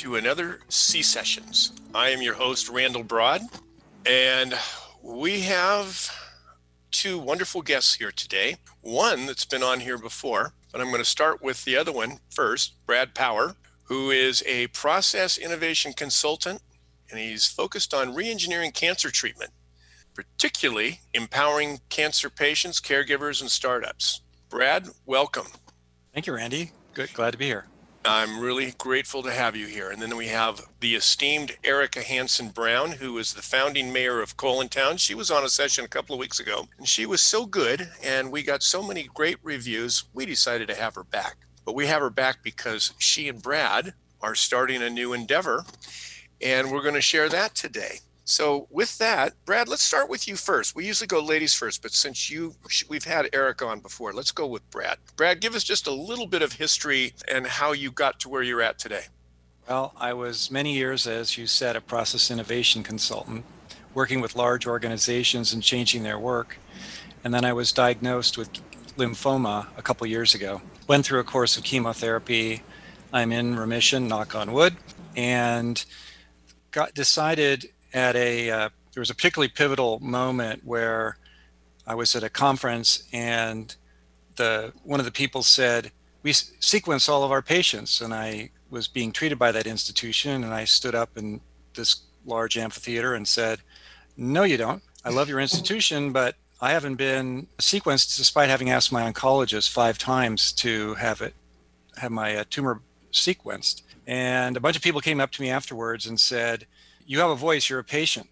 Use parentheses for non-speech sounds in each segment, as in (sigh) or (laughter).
to another C Sessions. I am your host, Randall Broad, and we have two wonderful guests here today. One that's been on here before, but I'm going to start with the other one first, Brad Power, who is a process innovation consultant, and he's focused on reengineering cancer treatment, particularly empowering cancer patients, caregivers, and startups. Brad, welcome. Thank you, Randy. Good, glad to be here. I'm really grateful to have you here. And then we have the esteemed Erika Hanson Brown, who is the founding mayor of Colontown. She was on a session a couple of weeks ago, and she was so good, and we got so many great reviews, we decided to have her back. But we have her back because she and Brad are starting a new endeavor, and we're going to share that today. So with that, Brad, let's start with you first. We usually go ladies first, but since you we've had Eric on before, let's go with Brad. Brad, give us just a little bit of history and how you got to where you're at today. Well, I was many years, as you said, a process innovation consultant, working with large organizations and changing their work. And then I was diagnosed with lymphoma a couple years ago. Went through a course of chemotherapy. I'm in remission, knock on wood, and got decided at a uh, there was a particularly pivotal moment where I was at a conference and the one of the people said we sequence all of our patients. And I was being treated by that institution and I stood up in this large amphitheater and said no you don't. I love your institution but I haven't been sequenced despite having asked my oncologist five times to have it have my uh, tumor sequenced. And a bunch of people came up to me afterwards and said you have a voice, you're a patient.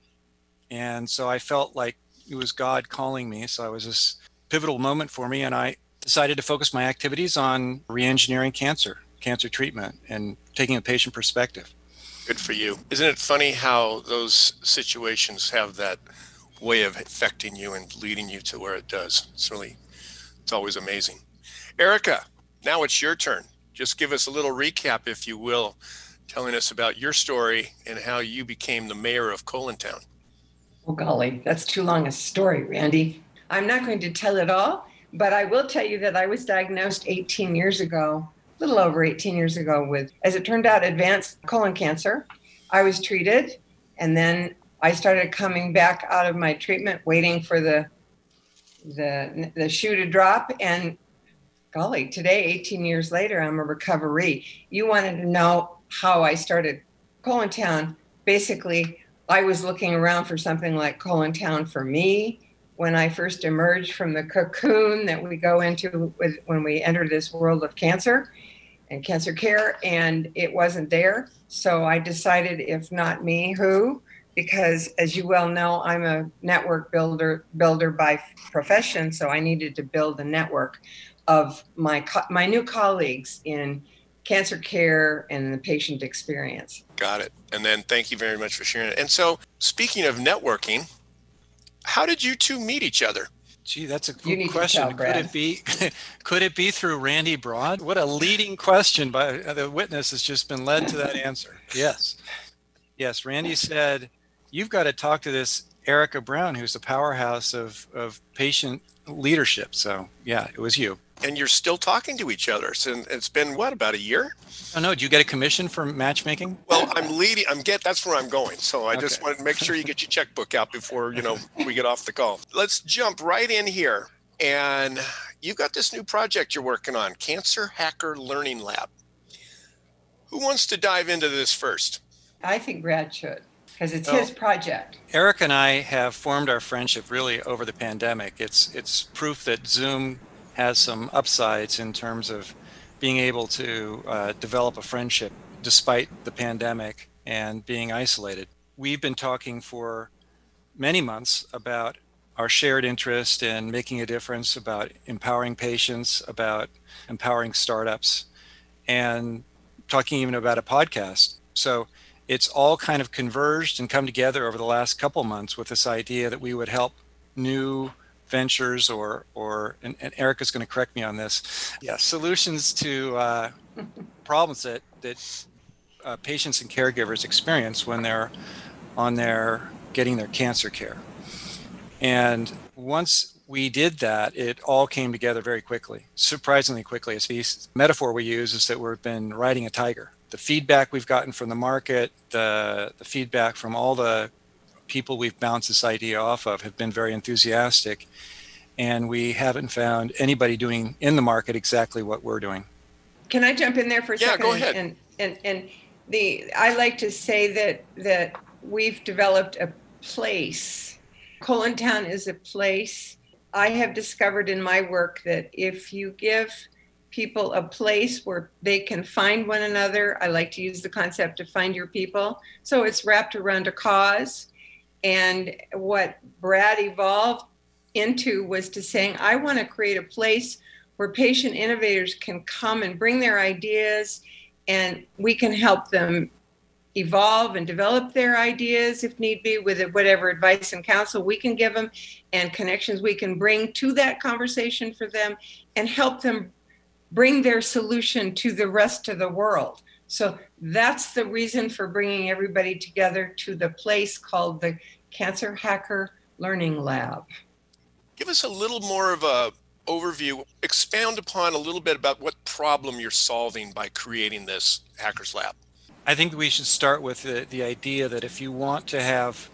And so I felt like it was God calling me. So it was this pivotal moment for me. And I decided to focus my activities on reengineering cancer, cancer treatment, and taking a patient perspective. Good for you. Isn't it funny how those situations have that way of affecting you and leading you to where it does? It's really, it's always amazing. Erika, now it's your turn. Just give us a little recap, if you will, telling us about your story and how you became the mayor of Colontown. Oh, golly, that's too long a story, Randy. I'm not going to tell it all, but I will tell you that I was diagnosed 18 years ago, a little over 18 years ago, with, as it turned out, advanced colon cancer. I was treated, and then I started coming back out of my treatment, waiting for the the the shoe to drop, and golly, today, 18 years later, I'm a recovery. You wanted to know how I started Colontown. Basically, I was looking around for something like Colontown for me when I first emerged from the cocoon that we go into with, when we enter this world of cancer and cancer care, and it wasn't there. So I decided, if not me, who? Because as you well know, I'm a network builder builder by profession, so I needed to build a network of my my new colleagues in cancer care and the patient experience. Got it. And then thank you very much for sharing it. And so, speaking of networking, how did you two meet each other? Gee, that's a good question. Tell, could it be (laughs) could it be through Randy Broad? What a leading question by uh, the witness has just been led to that answer. Yes. Yes, Randy said, "You've got to talk to this Erika Brown who's a powerhouse of of patient leadership." So, yeah, it was you and you're still talking to each other. So it's been what about a year? Oh no! Do you get a commission for matchmaking? Well, I'm leading. I'm get. That's where I'm going. So I okay. just want to make sure you get your checkbook out before you know we get off the call. Let's jump right in here, and you got this new project you're working on, CancerHacker Learning Lab. Who wants to dive into this first? I think Brad should because it's his oh. project. Eric and I have formed our friendship really over the pandemic. It's it's proof that Zoom has some upsides in terms of being able to uh, develop a friendship despite the pandemic and being isolated. We've been talking for many months about our shared interest in making a difference, about empowering patients, about empowering startups, and talking even about a podcast. So it's all kind of converged and come together over the last couple months with this idea that we would help new ventures or or and, and Eric is going to correct me on this. Yeah, solutions to uh, (laughs) problems that that uh, patients and caregivers experience when they're on their getting their cancer care. And once we did that, it all came together very quickly, surprisingly quickly. It's the metaphor we use is that we've been riding a tiger. the feedback we've gotten from the market, the, the feedback from all the people we've bounced this idea off of have been very enthusiastic. And we haven't found anybody doing in the market exactly what we're doing. Can I jump in there for a Yeah, second? go ahead. And, and, and the, I like to say that, that we've developed a place. Town is a place. I have discovered in my work that if you give people a place where they can find one another, I like to use the concept of find your people. So it's wrapped around a cause. And what Brad evolved into was to saying, I want to create a place where patient innovators can come and bring their ideas and we can help them evolve and develop their ideas if need be with whatever advice and counsel we can give them and connections we can bring to that conversation for them and help them bring their solution to the rest of the world so that's the reason for bringing everybody together to the place called the cancer hacker learning lab Give us a little more of a overview. Expound upon a little bit about what problem you're solving by creating this Hackers Lab. I think we should start with the, the idea that if you want to have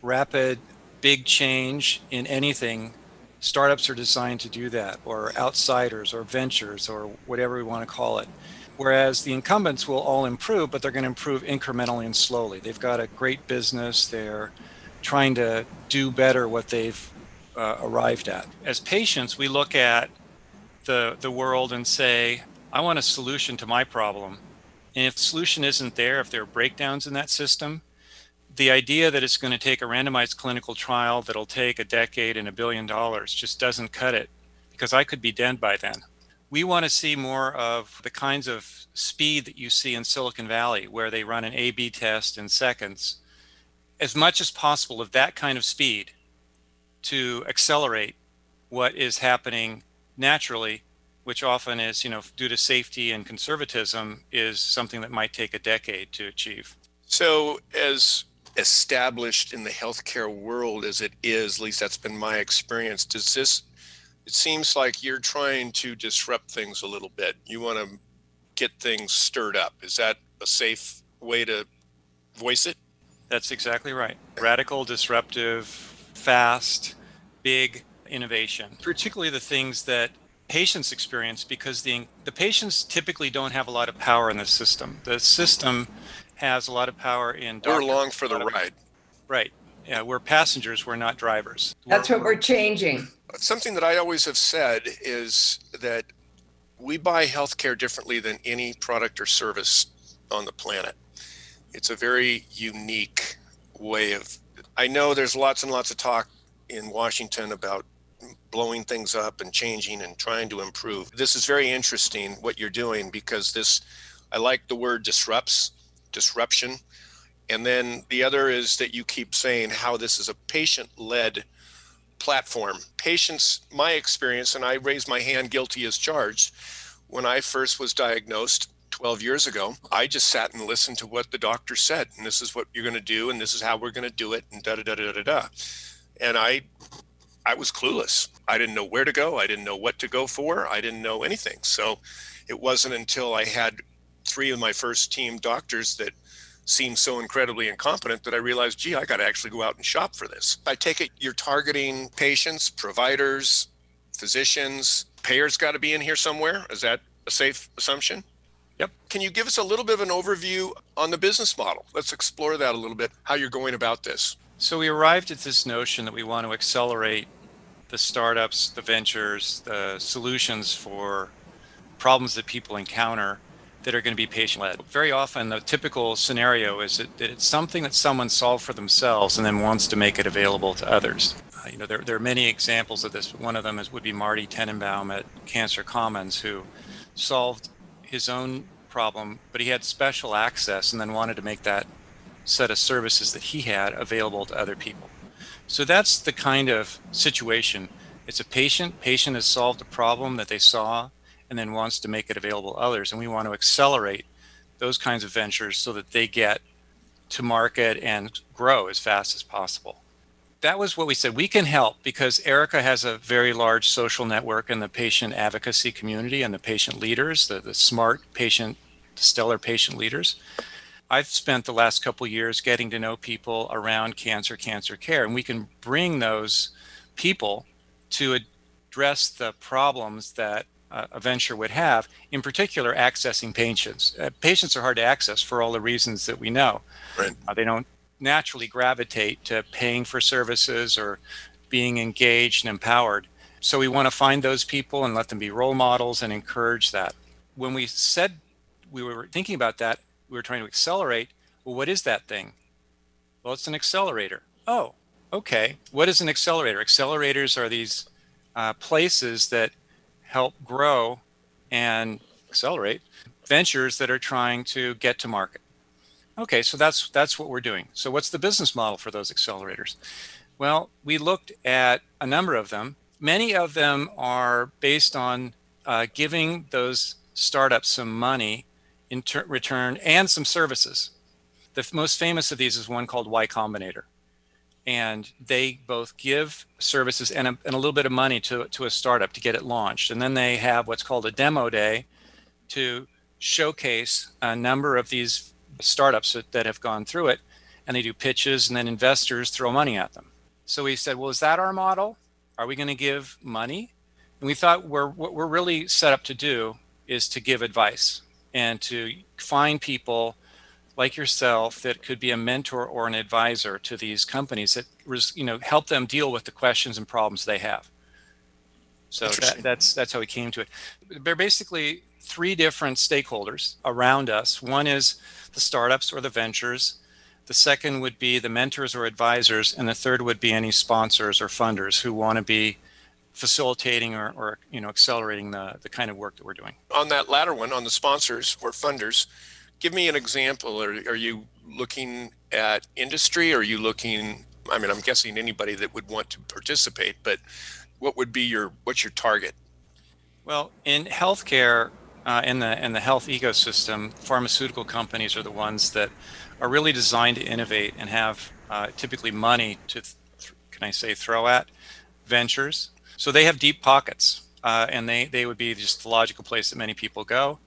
rapid, big change in anything, startups are designed to do that, or outsiders, or ventures, or whatever we want to call it. Whereas the incumbents will all improve, but they're going to improve incrementally and slowly. They've got a great business. They're trying to do better what they've uh, arrived at. As patients, we look at the, the world and say, I want a solution to my problem. And if the solution isn't there, if there are breakdowns in that system, the idea that it's going to take a randomized clinical trial that'll take a decade and a billion dollars just doesn't cut it because I could be dead by then. We want to see more of the kinds of speed that you see in Silicon Valley, where they run an A B test in seconds, as much as possible of that kind of speed to accelerate what is happening naturally, which often is, you know, due to safety and conservatism, is something that might take a decade to achieve. So, as established in the healthcare world as it is, at least that's been my experience, does this, it seems like you're trying to disrupt things a little bit. You want to get things stirred up. Is that a safe way to voice it? That's exactly right. Radical, disruptive, fast, big innovation, particularly the things that patients experience because the, the patients typically don't have a lot of power in the system. The system has a lot of power in We're along for the lot of- ride. Right. Yeah, we're passengers, we're not drivers. that's what we're changing Something that I always have said is that we buy healthcare differently than any product or service on the planet. It's a very unique way of. I know there's lots and lots of talk in Washington about blowing things up and changing and trying to improve. This is very interesting what you're doing because this, I like the word disrupts, disruption. And then the other is that you keep saying how this is a patient led platform. Patients, my experience, and I raise my hand guilty as charged, when I first was diagnosed 12 years ago, I just sat and listened to what the doctor said. And this is what you're going to do, and this is how we're going to do it, and da da da da da da. And I, I was clueless. I didn't know where to go. I didn't know what to go for. I didn't know anything. So it wasn't until I had three of my first team doctors that seemed so incredibly incompetent that I realized, gee, I got to actually go out and shop for this. I take it you're targeting patients, providers, physicians, payers got to be in here somewhere. Is that a safe assumption? Yep. Can you give us a little bit of an overview on the business model? Let's explore that a little bit, how you're going about this. So we arrived at this notion that we want to accelerate the startups, the ventures, the solutions for problems that people encounter that are going to be patient led. Very often, the typical scenario is that it's something that someone solved for themselves and then wants to make it available to others. Uh, you know, there, there are many examples of this. One of them is would be Marty Tenenbaum at Cancer Commons, who solved his own problem, but he had special access and then wanted to make that set of services that he had available to other people. So that's the kind of situation. It's a patient. Patient has solved a problem that they saw and then wants to make it available to others. And we want to accelerate those kinds of ventures so that they get to market and grow as fast as possible. That was what we said. We can help because Erika has a very large social network in the patient advocacy community and the patient leaders, the, the smart patient stellar patient leaders. I've spent the last couple years getting to know people around cancer, cancer care, and we can bring those people to address the problems that uh, a venture would have, in particular, accessing patients. Uh, patients are hard to access for all the reasons that we know. Right. Uh, they don't naturally gravitate to paying for services or being engaged and empowered. So we want to find those people and let them be role models and encourage that. When we said we were thinking about that, we were trying to accelerate. Well, what is that thing? Well, it's an accelerator. Oh, okay. What is an accelerator? Accelerators are these uh, places that help grow and accelerate ventures that are trying to get to market. Okay, so that's that's what we're doing. So what's the business model for those accelerators? Well, we looked at a number of them. Many of them are based on uh, giving those startups some money in ter- return and some services. The f- most famous of these is one called Y Combinator. And they both give services and a, and a little bit of money to, to a startup to get it launched. And then they have what's called a demo day to showcase a number of these startups that, that have gone through it. And they do pitches, and then investors throw money at them. So we said, well, is that our model? Are we going to give money? And we thought we're, what we're really set up to do is to give advice and to find people like yourself that could be a mentor or an advisor to these companies that you know help them deal with the questions and problems they have. So that, that's that's how we came to it. They're basically three different stakeholders around us. One is the startups or the ventures. The second would be the mentors or advisors, and the third would be any sponsors or funders who want to be facilitating or, or you know accelerating the, the kind of work that we're doing on that latter one on the sponsors or funders give me an example. Are, are you looking at industry? Are you looking i mean i'm guessing anybody that would want to participate but what would be your what's your target? Well in healthcare uh, in the in the health ecosystem pharmaceutical companies are the ones that are really designed to innovate and have uh, typically money to th- can i say throw at ventures. So they have deep pockets, uh, and they, they would be just the logical place that many people go.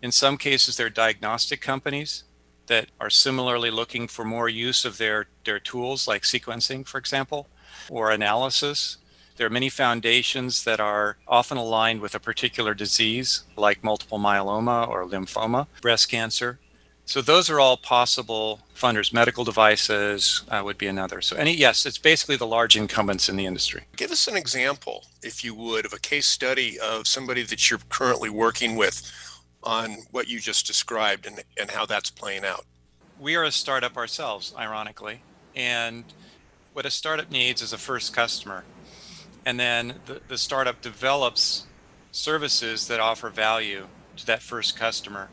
In some cases, they're diagnostic companies that are similarly looking for more use of their, their tools, like sequencing, for example, or analysis. There are many foundations that are often aligned with a particular disease, like multiple myeloma or lymphoma, breast cancer. So those are all possible funders. Medical devices uh, would be another. So any yes, it's basically the large incumbents in the industry. Give us an example, if you would, of a case study of somebody that you're currently working with on what you just described and, and how that's playing out. We are a startup ourselves, ironically, and what a startup needs is a first customer. And then the, the startup develops services that offer value to that first customer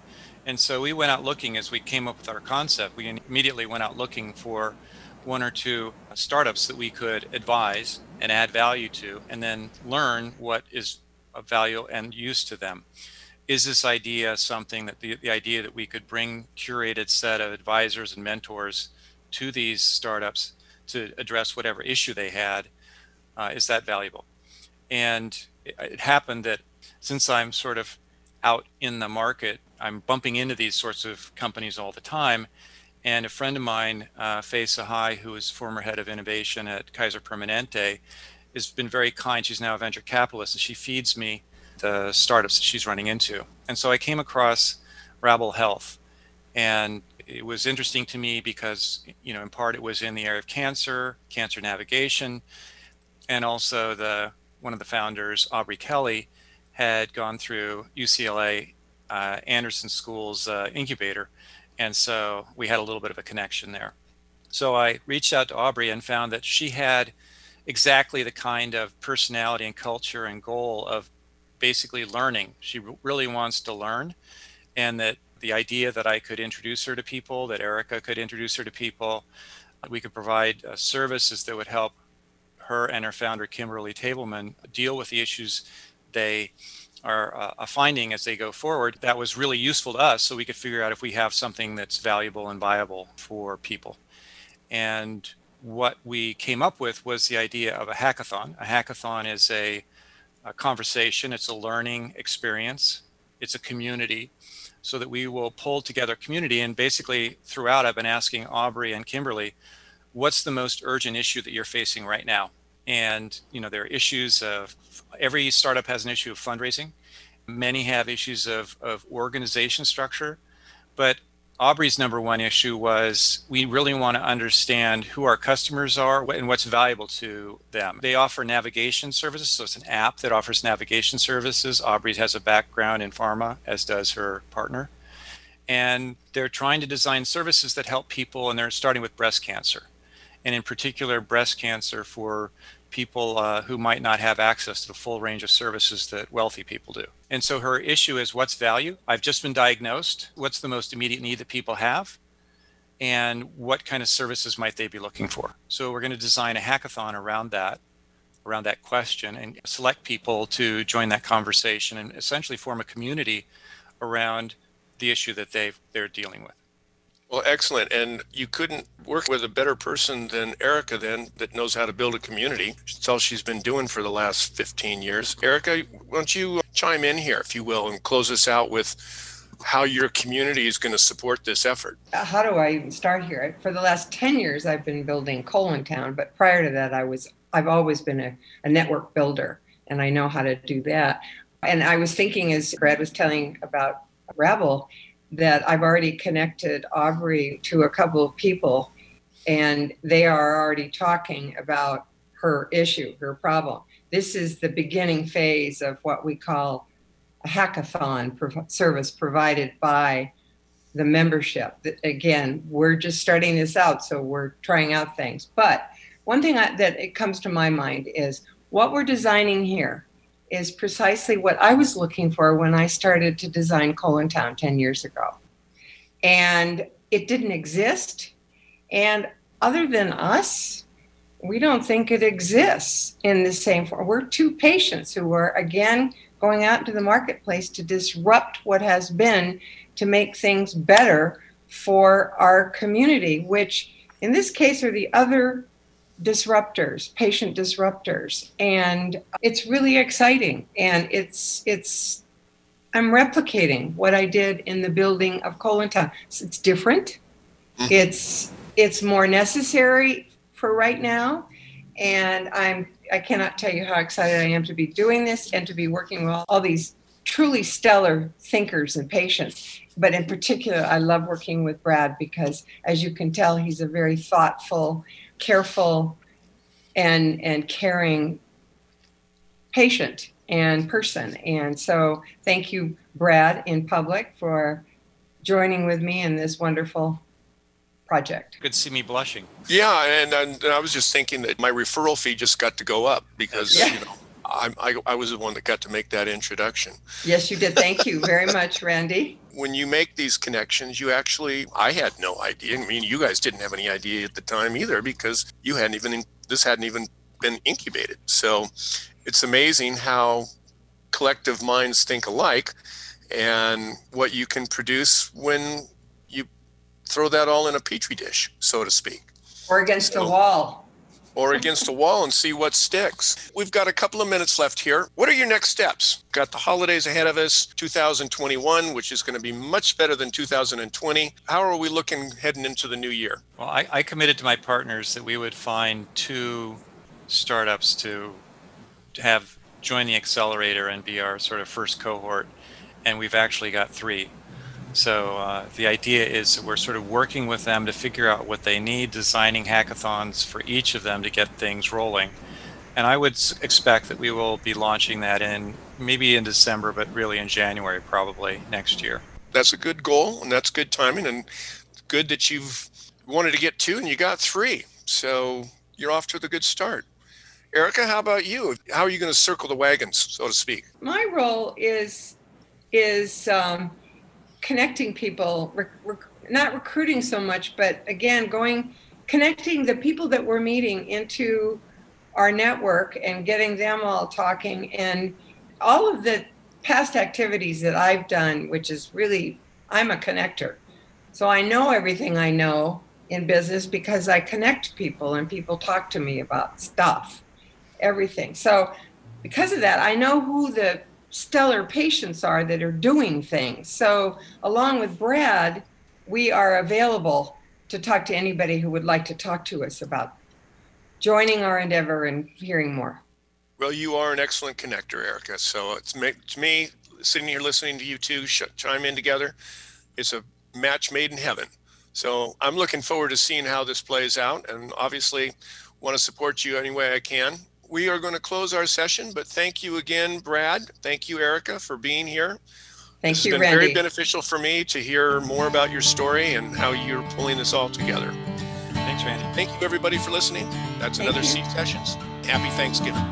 and so we went out looking as we came up with our concept. We immediately went out looking for one or two startups that we could advise and add value to, and then learn what is of value and use to them. Is this idea something that the, the idea that we could bring curated set of advisors and mentors to these startups to address whatever issue they had? Uh, is that valuable? And it, it happened that since I'm sort of out in the market I'm bumping into these sorts of companies all the time. And a friend of mine, uh, Faye Sahai, who is former head of innovation at Kaiser Permanente, has been very kind. She's now a venture capitalist, and she feeds me the startups that she's running into. And so I came across Rabble Health, and it was interesting to me because, you know, in part it was in the area of cancer, cancer navigation, and also the one of the founders, Aubrey Kelly, had gone through UCLA uh, Anderson School's uh, incubator. And so we had a little bit of a connection there. So I reached out to Aubrey and found that she had exactly the kind of personality and culture and goal of basically learning. She really wants to learn. And that the idea that I could introduce her to people, that Erika could introduce her to people, we could provide uh, services that would help her and her founder, Kimberly Tableman, deal with the issues they are uh, a finding as they go forward that was really useful to us so we could figure out if we have something that's valuable and viable for people. And what we came up with was the idea of a hackathon. A hackathon is a, a conversation, it's a learning experience, it's a community. so that we will pull together community. And basically, throughout, I've been asking Aubrey and Kimberly, what's the most urgent issue that you're facing right now? And you know, there are issues of every startup has an issue of fundraising. Many have issues of, of organization structure, but Aubrey's number one issue was we really want to understand who our customers are and what's valuable to them. They offer navigation services, so it's an app that offers navigation services. Aubrey has a background in pharma, as does her partner. And they're trying to design services that help people, and they're starting with breast cancer, and in particular, breast cancer for people uh, who might not have access to the full range of services that wealthy people do. And so her issue is what's value? I've just been diagnosed. What's the most immediate need that people have? And what kind of services might they be looking for? So we're going to design a hackathon around that, around that question, and select people to join that conversation and essentially form a community around the issue that they they're dealing with. Well, excellent. And you couldn't work with a better person than Erika, then, that knows how to build a community. It's all she's been doing for the last 15 years. Erika, why don't you chime in here, if you will, and close us out with how your community is going to support this effort? Uh, how do I even start here? For the last 10 years, I've been building Colontown, but prior to that, I was I've always been a, a network builder, and I know how to do that. And I was thinking, as Brad was telling about Rabble, that I've already connected Aubrey to a couple of people, and they are already talking about her issue, her problem. This is the beginning phase of what we call a hackathon prov- service provided by the membership. Again, we're just starting this out, so we're trying out things. But one thing I, that it comes to my mind is what we're designing here is precisely what I was looking for when I started to design Colontown 10 years ago. And it didn't exist. And other than us, we don't think it exists in the same form. We're two patients who are, again, going out into the marketplace to disrupt what has been to make things better for our community, which in this case are the other disruptors, patient disruptors, and it's really exciting. And it's it's I'm replicating what I did in the building of Colontown. It's different. Mm-hmm. It's it's more necessary for right now, and I'm I cannot tell you how excited I am to be doing this and to be working with all these truly stellar thinkers and patients. But in particular, I love working with Brad because, as you can tell, he's a very thoughtful careful and and caring patient and person. And so thank you, Brad, in public for joining with me in this wonderful project. Good to see me blushing. Yeah, and, and, I was just thinking that my referral fee just got to go up because yeah. you know I, I, I was the one that got to make that introduction. Yes, you did. Thank you very much, Randy. (laughs) When you make these connections, you actually, I had no idea. I mean, you guys didn't have any idea at the time either because you hadn't even, this hadn't even been incubated. So it's amazing how collective minds think alike and what you can produce when you throw that all in a petri dish, so to speak. Or against so, a wall or against a wall and see what sticks. We've got a couple of minutes left here. What are your next steps? Got the holidays ahead of us, 2021, which is going to be much better than 2020. How are we looking heading into the new year? Well, I, I committed to my partners that we would find two startups to have join the accelerator and be our sort of first cohort. And we've actually got three. So uh, the idea is we're sort of working with them to figure out what they need, designing hackathons for each of them to get things rolling. And I would expect that we will be launching that in maybe in December, but really in January probably next year. That's a good goal, and that's good timing, and good that you've wanted to get two and you got three. So you're off to the good start. Erika, how about you? How are you going to circle the wagons, so to speak? My role is is um, connecting people, rec- rec- not recruiting so much, but again, going, connecting the people that we're meeting into our network and getting them all talking and all of the past activities that I've done, which is really, I'm a connector. So I know everything I know in business because I connect people and people talk to me about stuff, everything. So because of that, I know who the stellar patients are that are doing things. So, along with Brad, we are available to talk to anybody who would like to talk to us about joining our endeavor and hearing more. Well, you are an excellent connector, Erika. So it's me, sitting here listening to you two chime in together, it's a match made in heaven. So I'm looking forward to seeing how this plays out, and obviously want to support you any way I can. We are going to close our session, but thank you again, Brad. Thank you, Erika, for being here. Thank this you, has been Randy. very beneficial for me to hear more about your story and how you're pulling this all together. Thanks, Randy. Thank you, everybody, for listening. That's Thank another you. C Sessions. Happy Thanksgiving.